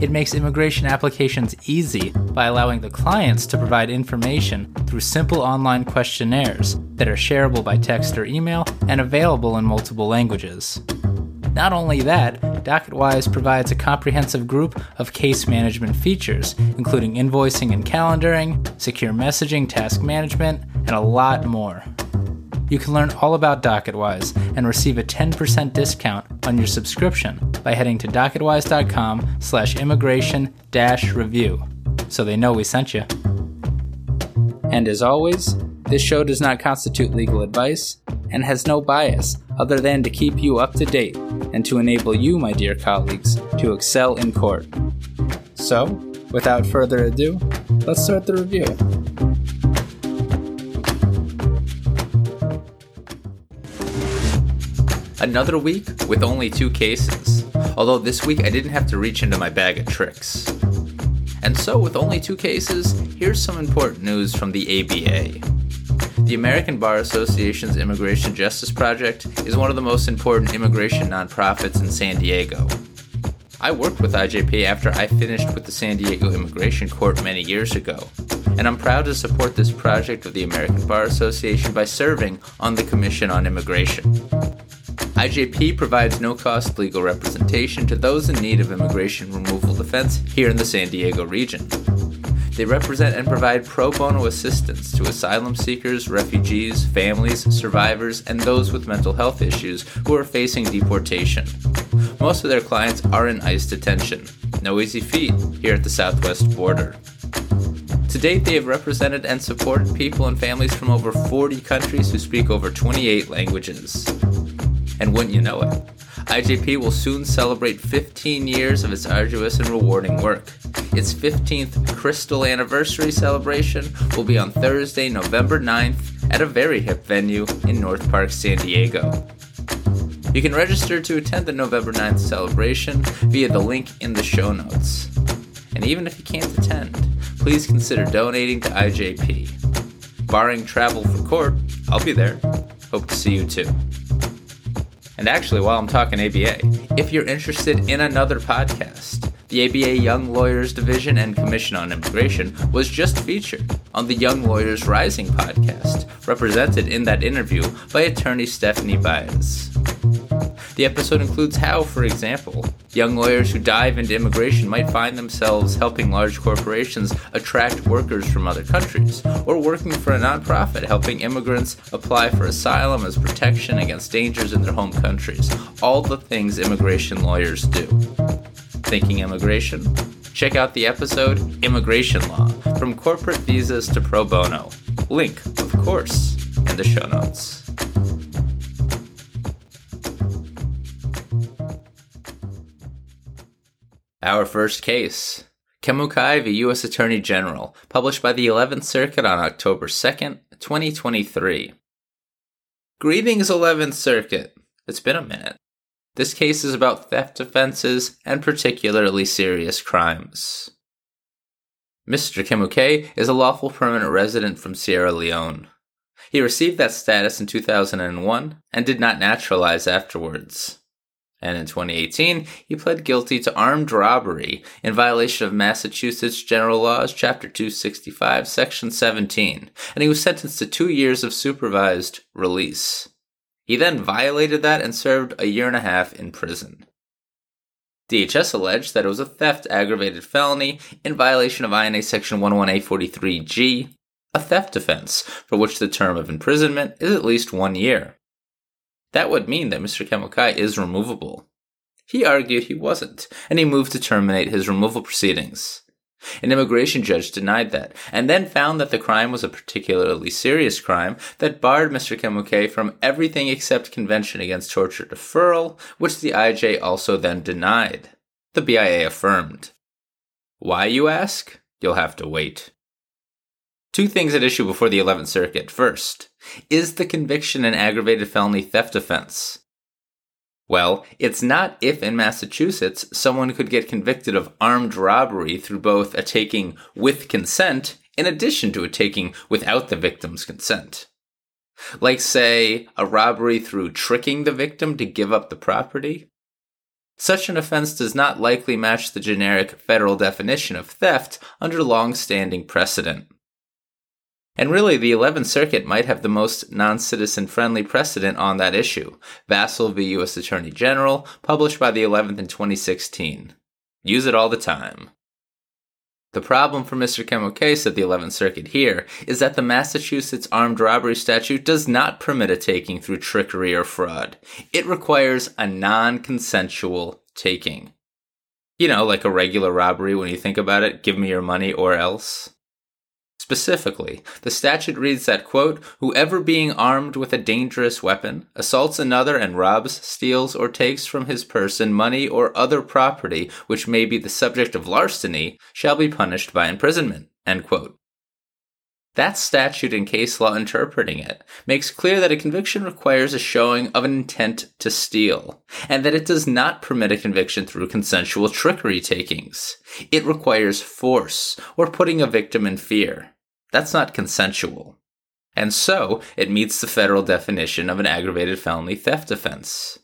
It makes immigration applications easy by allowing the clients to provide information through simple online questionnaires that are shareable by text or email and available in multiple languages. Not only that, DocketWise provides a comprehensive group of case management features, including invoicing and calendaring, secure messaging, task management, and a lot more. You can learn all about DocketWise and receive a 10% discount on your subscription by heading to docketwise.com slash immigration dash review so they know we sent you. And as always, this show does not constitute legal advice and has no bias other than to keep you up to date and to enable you, my dear colleagues, to excel in court. So, without further ado, let's start the review. Another week with only two cases, although this week I didn't have to reach into my bag of tricks. And so, with only two cases, here's some important news from the ABA. The American Bar Association's Immigration Justice Project is one of the most important immigration nonprofits in San Diego. I worked with IJP after I finished with the San Diego Immigration Court many years ago, and I'm proud to support this project of the American Bar Association by serving on the Commission on Immigration. IJP provides no cost legal representation to those in need of immigration removal defense here in the San Diego region. They represent and provide pro bono assistance to asylum seekers, refugees, families, survivors, and those with mental health issues who are facing deportation. Most of their clients are in ICE detention. No easy feat here at the southwest border. To date, they have represented and supported people and families from over 40 countries who speak over 28 languages. And wouldn't you know it, IJP will soon celebrate 15 years of its arduous and rewarding work. Its 15th Crystal Anniversary celebration will be on Thursday, November 9th at a very hip venue in North Park, San Diego. You can register to attend the November 9th celebration via the link in the show notes. And even if you can't attend, please consider donating to IJP. Barring travel for court, I'll be there. Hope to see you too. And actually, while I'm talking ABA, if you're interested in another podcast, the ABA Young Lawyers Division and Commission on Immigration was just featured on the Young Lawyers Rising podcast, represented in that interview by attorney Stephanie Baez. The episode includes how, for example, young lawyers who dive into immigration might find themselves helping large corporations attract workers from other countries, or working for a nonprofit helping immigrants apply for asylum as protection against dangers in their home countries. All the things immigration lawyers do. Thinking immigration? Check out the episode Immigration Law From Corporate Visas to Pro Bono. Link, of course, in the show notes. Our first case Kemokai v. U.S. Attorney General, published by the 11th Circuit on October 2nd, 2023. Greetings, 11th Circuit. It's been a minute. This case is about theft offenses and particularly serious crimes. Mr. Kemokai is a lawful permanent resident from Sierra Leone. He received that status in 2001 and did not naturalize afterwards. And in 2018, he pled guilty to armed robbery in violation of Massachusetts General Laws, Chapter 265, Section 17, and he was sentenced to two years of supervised release. He then violated that and served a year and a half in prison. DHS alleged that it was a theft aggravated felony in violation of INA Section 11843G, a theft offense for which the term of imprisonment is at least one year. That would mean that Mr. Kemokai is removable. He argued he wasn't, and he moved to terminate his removal proceedings. An immigration judge denied that, and then found that the crime was a particularly serious crime that barred Mr. Kemokai from everything except Convention Against Torture deferral, which the IJ also then denied. The BIA affirmed. Why, you ask? You'll have to wait. Two things at issue before the 11th Circuit. First, is the conviction an aggravated felony theft offense? Well, it's not if in Massachusetts someone could get convicted of armed robbery through both a taking with consent in addition to a taking without the victim's consent. Like, say, a robbery through tricking the victim to give up the property. Such an offense does not likely match the generic federal definition of theft under long standing precedent. And really, the 11th Circuit might have the most non citizen friendly precedent on that issue Vassell v. U.S. Attorney General, published by the 11th in 2016. Use it all the time. The problem for Mr. Kemokai, said the 11th Circuit here, is that the Massachusetts armed robbery statute does not permit a taking through trickery or fraud. It requires a non consensual taking. You know, like a regular robbery when you think about it, give me your money or else. Specifically, the statute reads that, quote, whoever being armed with a dangerous weapon assaults another and robs, steals, or takes from his person money or other property which may be the subject of larceny shall be punished by imprisonment, end quote. That statute and case law interpreting it makes clear that a conviction requires a showing of an intent to steal, and that it does not permit a conviction through consensual trickery takings. It requires force, or putting a victim in fear. That's not consensual. And so, it meets the federal definition of an aggravated felony theft offense.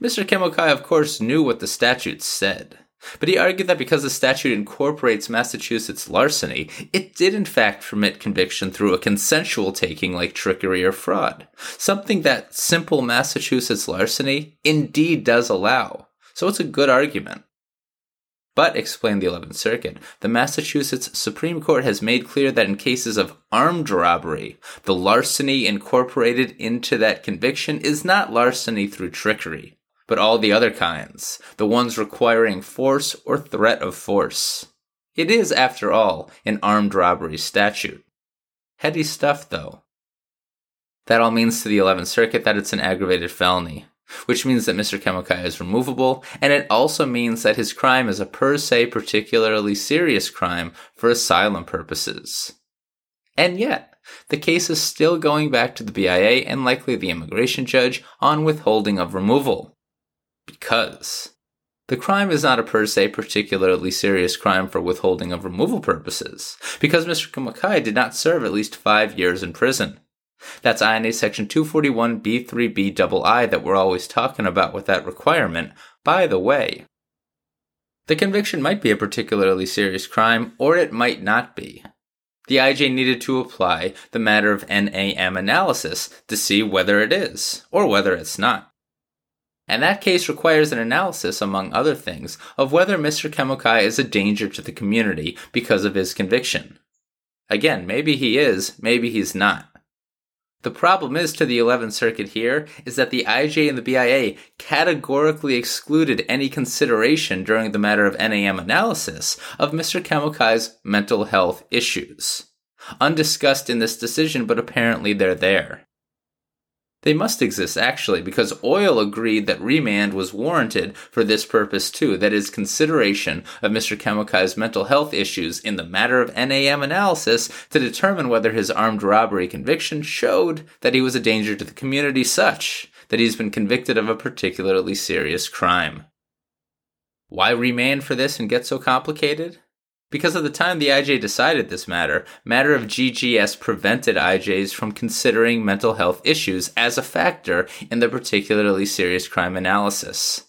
Mr. Kemokai, of course, knew what the statute said, but he argued that because the statute incorporates Massachusetts larceny, it did in fact permit conviction through a consensual taking like trickery or fraud, something that simple Massachusetts larceny indeed does allow. So it's a good argument. But, explained the 11th Circuit, the Massachusetts Supreme Court has made clear that in cases of armed robbery, the larceny incorporated into that conviction is not larceny through trickery, but all the other kinds, the ones requiring force or threat of force. It is, after all, an armed robbery statute. Heady stuff, though. That all means to the 11th Circuit that it's an aggravated felony, which means that Mr. Kemokai is removable, and it also means that his crime is a per se particularly serious crime for asylum purposes. And yet, the case is still going back to the BIA and likely the immigration judge on withholding of removal. Because the crime is not a per se particularly serious crime for withholding of removal purposes, because Mr. Kemokai did not serve at least five years in prison. That's INA section 241B3BII that we're always talking about with that requirement. By the way, the conviction might be a particularly serious crime, or it might not be. The IJ needed to apply the matter of NAM analysis to see whether it is, or whether it's not. And that case requires an analysis, among other things, of whether Mr. Kemokai is a danger to the community because of his conviction. Again, maybe he is, maybe he's not. The problem is to the 11th Circuit here is that the IJ and the BIA categorically excluded any consideration during the matter of NAM analysis of Mr. Kemokai's mental health issues. Undiscussed in this decision, but apparently they're there. They must exist, actually, because OIL agreed that remand was warranted for this purpose too, that is, consideration of Mr. Kemokai's mental health issues in the matter of NAM analysis to determine whether his armed robbery conviction showed that he was a danger to the community such that he's been convicted of a particularly serious crime. Why remand for this and get so complicated? Because at the time the IJ decided this matter, matter of GGS prevented IJs from considering mental health issues as a factor in the particularly serious crime analysis.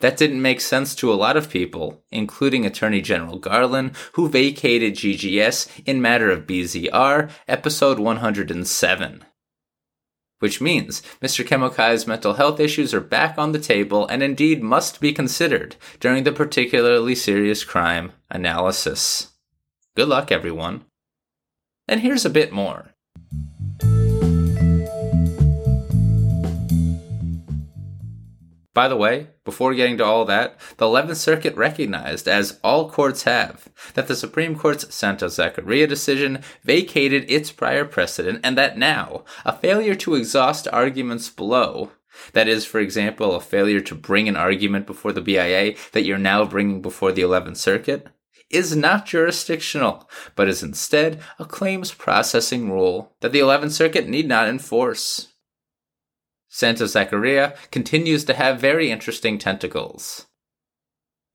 That didn't make sense to a lot of people, including Attorney General Garland, who vacated GGS in matter of BZR, episode 107 which means Mr. Kemokai's mental health issues are back on the table and indeed must be considered during the particularly serious crime analysis. Good luck, everyone. And here's a bit more. By the way, before getting to all that, the 11th Circuit recognized, as all courts have, that the Supreme Court's Santos Zacaria decision vacated its prior precedent and that now, a failure to exhaust arguments below, that is, for example, a failure to bring an argument before the BIA that you're now bringing before the 11th Circuit, is not jurisdictional, but is instead a claims processing rule that the 11th Circuit need not enforce. Santos Zacaria continues to have very interesting tentacles.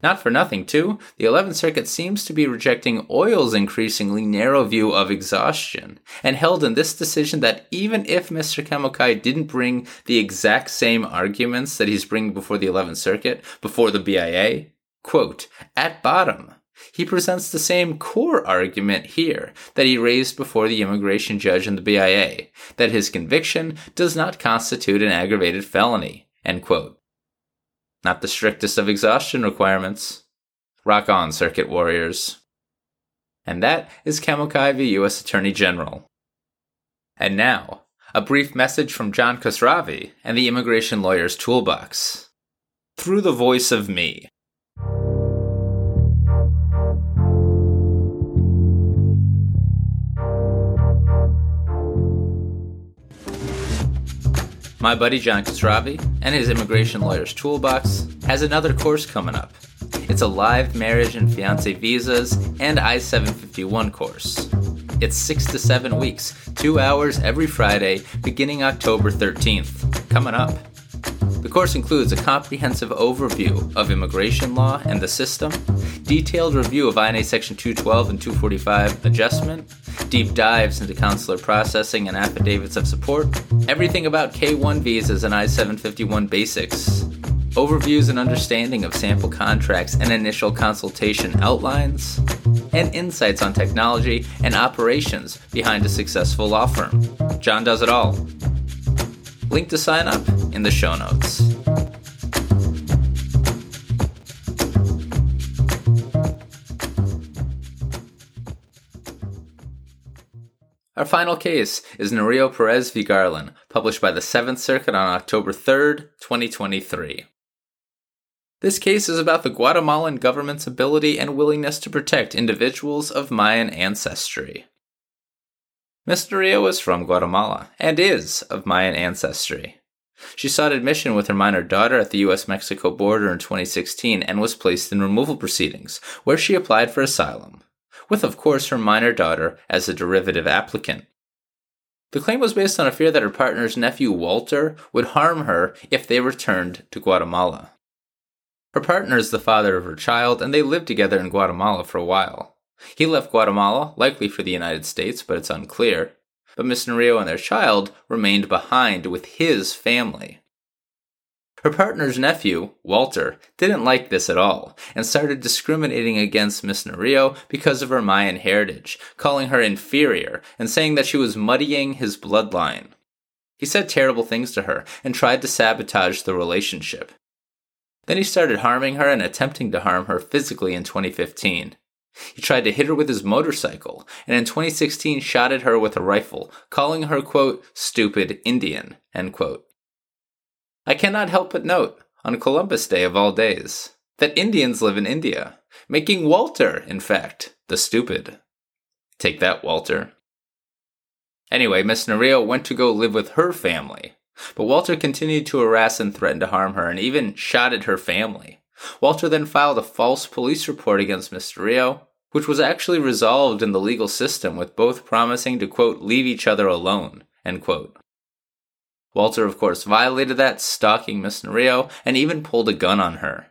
Not for nothing, too, the 11th Circuit seems to be rejecting OIL's increasingly narrow view of exhaustion, and held in this decision that even if Mr. Kemokai didn't bring the exact same arguments that he's bringing before the 11th Circuit, before the BIA, quote, at bottom, he presents the same core argument here that he raised before the immigration judge and the BIA that his conviction does not constitute an aggravated felony. Not the strictest of exhaustion requirements. Rock on, circuit warriors. And that is Kemokai v. U.S. Attorney General. And now, a brief message from John Khosravi and the Immigration Lawyer's Toolbox. Through the voice of me, My buddy John Khosravi and his Immigration Lawyer's Toolbox has another course coming up. It's a live marriage and fiance visas and I 751 course. It's six to seven weeks, two hours every Friday, beginning October 13th. Coming up. The course includes a comprehensive overview of immigration law and the system, detailed review of INA Section 212 and 245 adjustment, deep dives into consular processing and affidavits of support, everything about K1 visas and I 751 basics, overviews and understanding of sample contracts and initial consultation outlines, and insights on technology and operations behind a successful law firm. John does it all. Link to sign up in the show notes. Our final case is Nerio Perez v. Garland, published by the Seventh Circuit on October 3rd, 2023. This case is about the Guatemalan government's ability and willingness to protect individuals of Mayan ancestry. Mr. Nerio is from Guatemala and is of Mayan ancestry. She sought admission with her minor daughter at the US Mexico border in 2016 and was placed in removal proceedings, where she applied for asylum, with, of course, her minor daughter as a derivative applicant. The claim was based on a fear that her partner's nephew Walter would harm her if they returned to Guatemala. Her partner is the father of her child, and they lived together in Guatemala for a while. He left Guatemala, likely for the United States, but it's unclear. But Miss Nerio and their child remained behind with his family. Her partner's nephew, Walter, didn't like this at all and started discriminating against Miss Nerio because of her Mayan heritage, calling her inferior and saying that she was muddying his bloodline. He said terrible things to her and tried to sabotage the relationship. Then he started harming her and attempting to harm her physically in 2015. He tried to hit her with his motorcycle, and in 2016 shot at her with a rifle, calling her, quote, stupid Indian, end quote. I cannot help but note, on Columbus Day of all days, that Indians live in India, making Walter, in fact, the stupid. Take that, Walter. Anyway, Miss Nerio went to go live with her family, but Walter continued to harass and threaten to harm her and even shot at her family. Walter then filed a false police report against Miss Nerio, which was actually resolved in the legal system with both promising to, quote, leave each other alone, end quote. Walter, of course, violated that, stalking Miss Nerio, and even pulled a gun on her.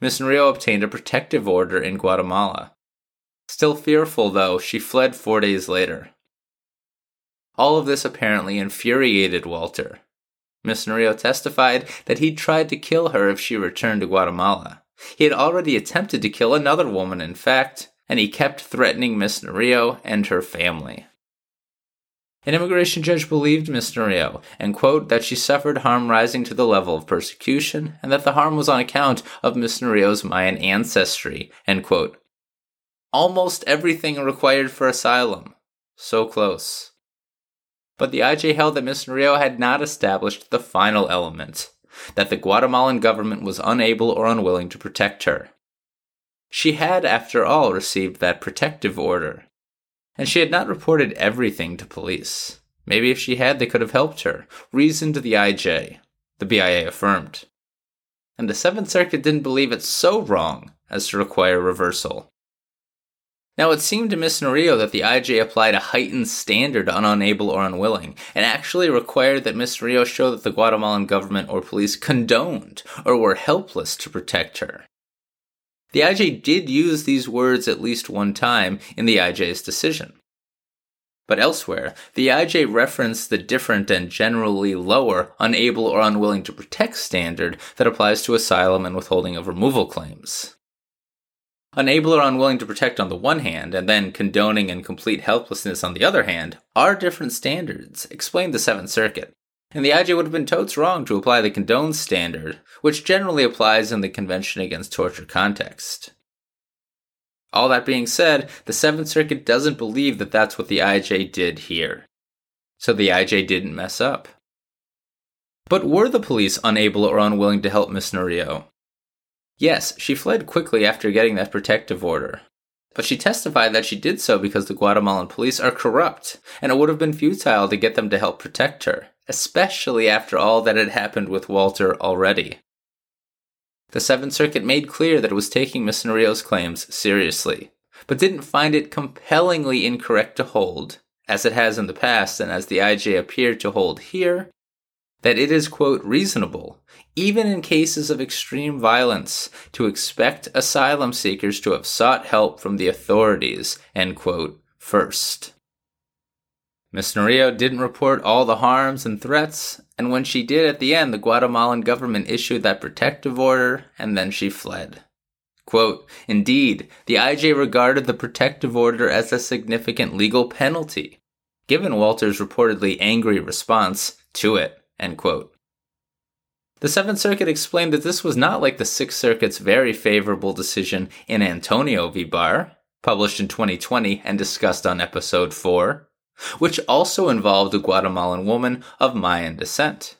Miss Nerio obtained a protective order in Guatemala. Still fearful, though, she fled four days later. All of this apparently infuriated Walter. Miss Nerio testified that he'd tried to kill her if she returned to Guatemala. He had already attempted to kill another woman, in fact, and he kept threatening Miss Nerio and her family. An immigration judge believed Miss Nerio and, quote, that she suffered harm rising to the level of persecution and that the harm was on account of Miss Nerio's Mayan ancestry, end quote. Almost everything required for asylum. So close. But the IJ held that Miss Nerio had not established the final element that the Guatemalan government was unable or unwilling to protect her. She had, after all, received that protective order, and she had not reported everything to police. Maybe if she had, they could have helped her, reasoned the IJ. The BIA affirmed. And the Seventh Circuit didn't believe it so wrong as to require reversal. Now, it seemed to Miss Nerio that the IJ applied a heightened standard on unable or unwilling, and actually required that Miss Nerio show that the Guatemalan government or police condoned or were helpless to protect her. The IJ did use these words at least one time in the IJ's decision. But elsewhere, the IJ referenced the different and generally lower unable or unwilling to protect standard that applies to asylum and withholding of removal claims. Unable or unwilling to protect on the one hand, and then condoning and complete helplessness on the other hand, are different standards, explained the Seventh Circuit. And the IJ would have been totes wrong to apply the condone standard, which generally applies in the Convention Against Torture context. All that being said, the Seventh Circuit doesn't believe that that's what the IJ did here. So the IJ didn't mess up. But were the police unable or unwilling to help Miss Nerio? Yes, she fled quickly after getting that protective order. But she testified that she did so because the Guatemalan police are corrupt, and it would have been futile to get them to help protect her, especially after all that had happened with Walter already. The Seventh Circuit made clear that it was taking Miss Nerio's claims seriously, but didn't find it compellingly incorrect to hold, as it has in the past and as the IJ appeared to hold here, that it is, quote, reasonable, even in cases of extreme violence, to expect asylum seekers to have sought help from the authorities, end quote, first. Miss Nerio didn't report all the harms and threats, and when she did at the end, the Guatemalan government issued that protective order, and then she fled. Quote, Indeed, the IJ regarded the protective order as a significant legal penalty, given Walter's reportedly angry response to it. End quote. The Seventh Circuit explained that this was not like the Sixth Circuit's very favorable decision in Antonio v. Barr, published in 2020 and discussed on episode 4, which also involved a Guatemalan woman of Mayan descent.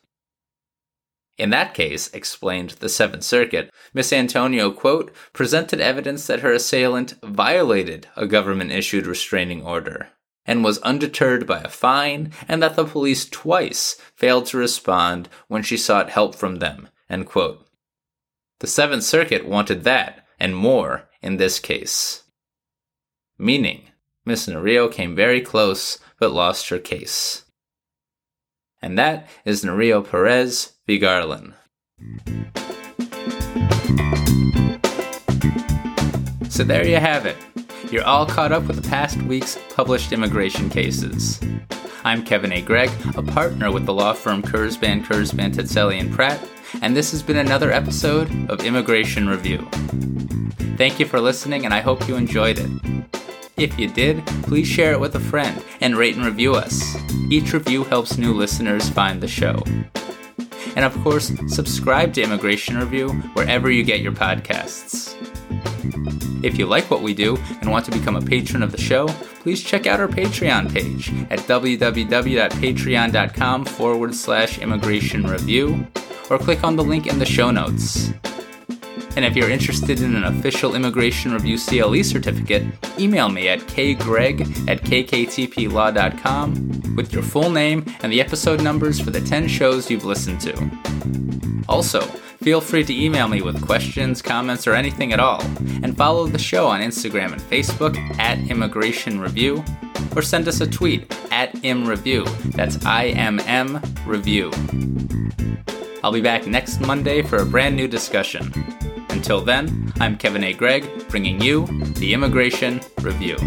In that case, explained the Seventh Circuit, Miss Antonio, quote, presented evidence that her assailant violated a government issued restraining order, and was undeterred by a fine, and that the police twice failed to respond when she sought help from them. The Seventh Circuit wanted that, and more, in this case. Meaning, Miss Nerio came very close, but lost her case. And that is Nerio Perez v. Garland. So there you have it. You're all caught up with the past week's published immigration cases. I'm Kevin A. Gregg, a partner with the law firm Kurzban, Kurzban, Tetzeli, and Pratt, and this has been another episode of Immigration Review. Thank you for listening, and I hope you enjoyed it. If you did, please share it with a friend and rate and review us. Each review helps new listeners find the show. And of course, subscribe to Immigration Review wherever you get your podcasts. If you like what we do and want to become a patron of the show, please check out our Patreon page at www.patreon.com forward slash immigration review or click on the link in the show notes. And if you're interested in an official Immigration Review CLE certificate, email me at kgreg at kktplaw.com with your full name and the episode numbers for the 10 shows you've listened to. Also, Feel free to email me with questions, comments, or anything at all, and follow the show on Instagram and Facebook at Immigration Review, or send us a tweet at ImReview. That's I M M Review. I'll be back next Monday for a brand new discussion. Until then, I'm Kevin A. Gregg, bringing you the Immigration Review.